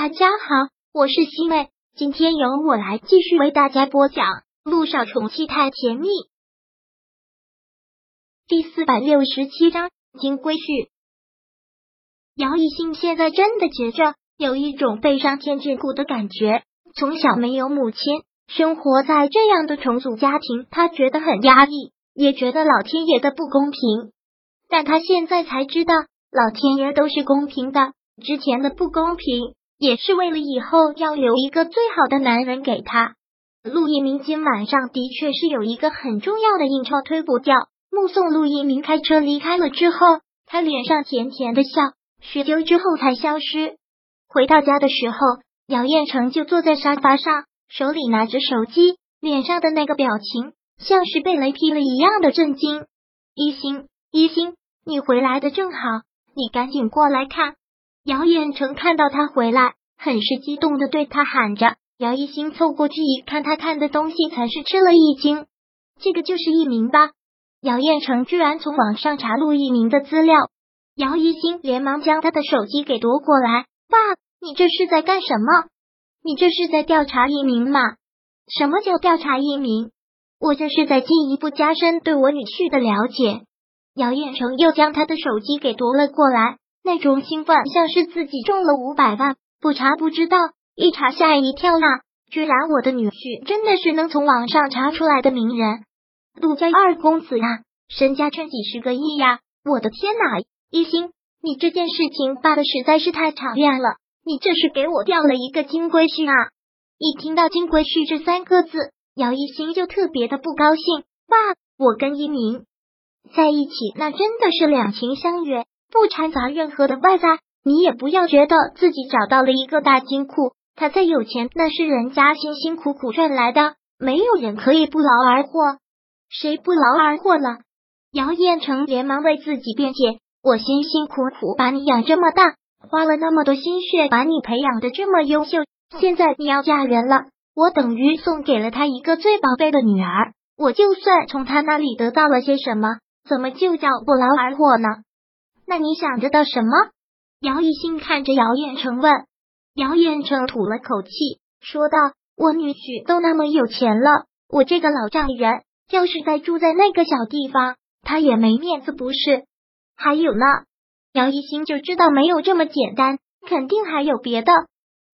大家好，我是西妹，今天由我来继续为大家播讲《路上宠妻太甜蜜》第四百六十七章金龟婿。姚一兴现在真的觉着有一种被上天眷顾的感觉。从小没有母亲，生活在这样的重组家庭，他觉得很压抑，也觉得老天爷的不公平。但他现在才知道，老天爷都是公平的。之前的不公平，也是为了以后要留一个最好的男人给他。陆一鸣今晚上的确是有一个很重要的应酬推不掉。目送陆一鸣开车离开了之后，他脸上甜甜的笑，许久之后才消失。回到家的时候，姚彦成就坐在沙发上，手里拿着手机，脸上的那个表情像是被雷劈了一样的震惊。一心，一心，你回来的正好，你赶紧过来看。姚彦成看到他回来，很是激动的对他喊着。姚一星凑过去一看，他看的东西才是吃了一惊。这个就是一鸣吧？姚彦成居然从网上查陆一鸣的资料。姚一星连忙将他的手机给夺过来。爸，你这是在干什么？你这是在调查一鸣吗？什么叫调查一鸣？我这是在进一步加深对我女婿的了解。姚彦成又将他的手机给夺了过来。那种兴奋像是自己中了五百万，不查不知道，一查吓一跳啊！居然我的女婿真的是能从网上查出来的名人，陆家二公子啊，身家趁几十个亿呀！我的天哪，一心，你这件事情办的实在是太场面了，你这是给我掉了一个金龟婿啊！一听到金龟婿这三个字，姚一心就特别的不高兴。爸，我跟一鸣在一起，那真的是两情相悦。不掺杂任何的外在，你也不要觉得自己找到了一个大金库。他再有钱，那是人家辛辛苦苦赚来的，没有人可以不劳而获。谁不劳而获了？姚彦成连忙为自己辩解：“我辛辛苦苦把你养这么大，花了那么多心血把你培养的这么优秀，现在你要嫁人了，我等于送给了他一个最宝贝的女儿。我就算从他那里得到了些什么，怎么就叫不劳而获呢？”那你想得到什么？姚一新看着姚彦成问。姚彦成吐了口气，说道：“我女婿都那么有钱了，我这个老丈人要是再住在那个小地方，他也没面子，不是？还有呢？”姚一新就知道没有这么简单，肯定还有别的。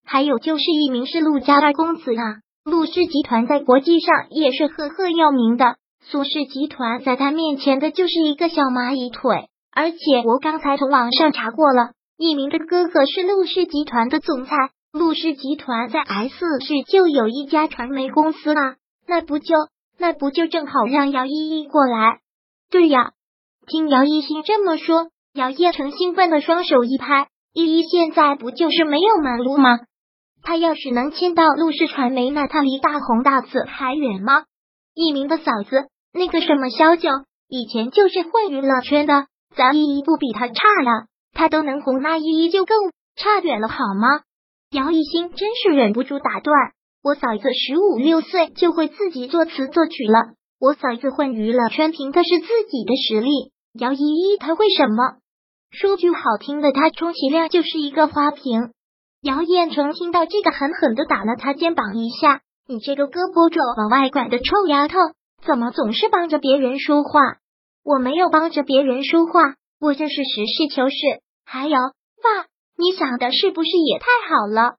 还有就是一名是陆家二公子啊，陆氏集团在国际上也是赫赫有名的，苏氏集团在他面前的就是一个小蚂蚁腿。而且我刚才从网上查过了，一鸣的哥哥是陆氏集团的总裁，陆氏集团在 S 市就有一家传媒公司啊，那不就那不就正好让姚依依过来？对呀，听姚一新这么说，姚叶成兴奋的双手一拍，依依现在不就是没有门路吗？他要是能签到陆氏传媒，那他离大红大紫还远吗？一鸣的嫂子那个什么萧九，以前就是混娱乐圈的。咱依依不比他差呀，他都能红，那依依就更差远了，好吗？姚一新真是忍不住打断，我嫂子十五六岁就会自己作词作曲了，我嫂子混娱乐圈凭的是自己的实力，姚依依她会什么？说句好听的，她充其量就是一个花瓶。姚彦成听到这个，狠狠的打了他肩膀一下，你这个胳膊肘往外拐的臭丫头，怎么总是帮着别人说话？我没有帮着别人说话，我这是实事求是。还有，爸，你想的是不是也太好了？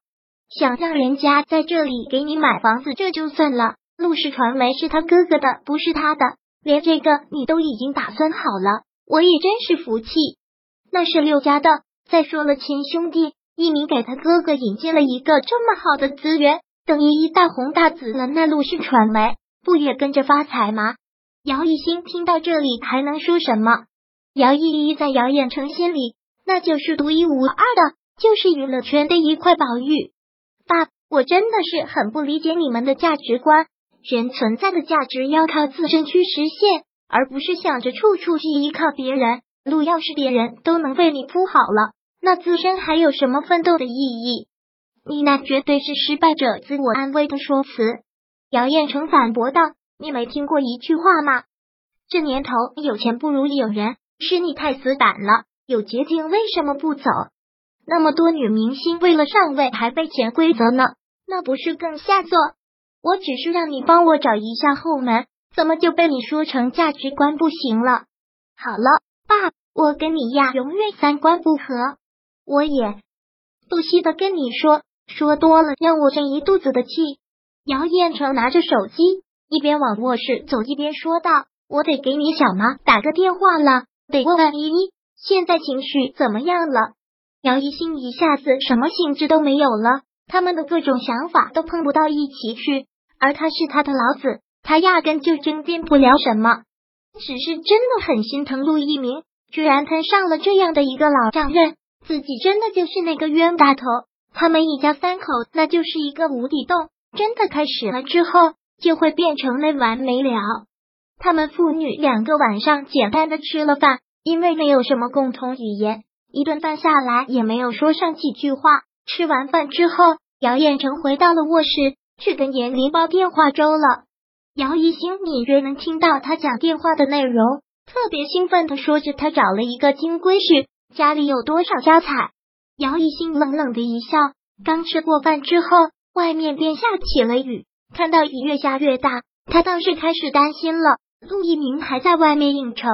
想让人家在这里给你买房子，这就算了。陆氏传媒是他哥哥的，不是他的，连这个你都已经打算好了，我也真是服气。那是六家的。再说了，亲兄弟一鸣给他哥哥引进了一个这么好的资源，等于一大红大紫了，那陆氏传媒不也跟着发财吗？姚一新听到这里还能说什么？姚依依在姚彦成心里那就是独一无二的，就是娱乐圈的一块宝玉。爸，我真的是很不理解你们的价值观。人存在的价值要靠自身去实现，而不是想着处处去依靠别人。路要是别人都能为你铺好了，那自身还有什么奋斗的意义？你那绝对是失败者自我安慰的说辞。姚彦成反驳道。你没听过一句话吗？这年头有钱不如有人，是你太死板了。有捷径为什么不走？那么多女明星为了上位还被潜规则呢，那不是更下作？我只是让你帮我找一下后门，怎么就被你说成价值观不行了？好了，爸，我跟你呀永远三观不合，我也不惜的跟你说，说多了让我生一肚子的气。姚彦成拿着手机，一边往卧室走，一边说道：“我得给你小妈打个电话了，得问问依依现在情绪怎么样了。”姚一新一下子什么兴致都没有了，他们的各种想法都碰不到一起去。而他是他的老子，他压根就争辩不了什么。只是真的很心疼陆一鸣，居然摊上了这样的一个老丈人，自己真的就是那个冤大头。他们一家三口那就是一个无底洞，真的开始了之后就会变成没完没了。他们父女两个晚上简单的吃了饭，因为没有什么共同语言，一顿饭下来也没有说上几句话。吃完饭之后，姚彦成回到了卧室。去跟严林煲电话粥了。姚一星隐约能听到他讲电话的内容，特别兴奋的说着他找了一个金龟婿，家里有多少家产。姚一星冷冷的一笑。刚吃过饭之后，外面便下起了雨，看到雨越下越大，他倒是开始担心了。陆一鸣还在外面应酬，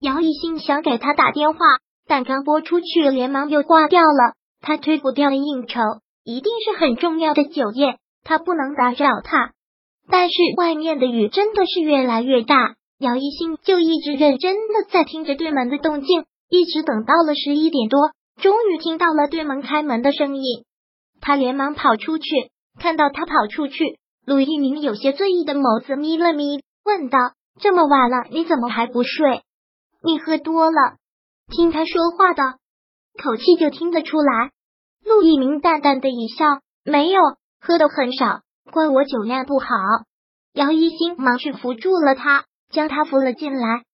姚一心想给他打电话，但刚拨出去，连忙又挂掉了。他推不掉的应酬，一定是很重要的酒宴。他不能打扰他，但是外面的雨真的是越来越大。姚一新就一直认真的在听着对门的动静，一直等到了十一点多，终于听到了对门开门的声音。他连忙跑出去，看到他跑出去，陆一鸣有些醉意的眸子眯了眯，问道：“这么晚了，你怎么还不睡？你喝多了？”听他说话的口气就听得出来。陆一鸣淡淡的一笑：“没有。”喝的很少，怪我酒量不好。姚一星忙去扶住了他，将他扶了进来。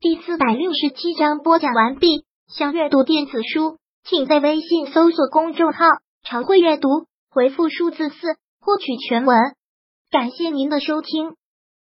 第四百六十七章播讲完毕。想阅读电子书，请在微信搜索公众号“常会阅读”，回复数字四获取全文。感谢您的收听。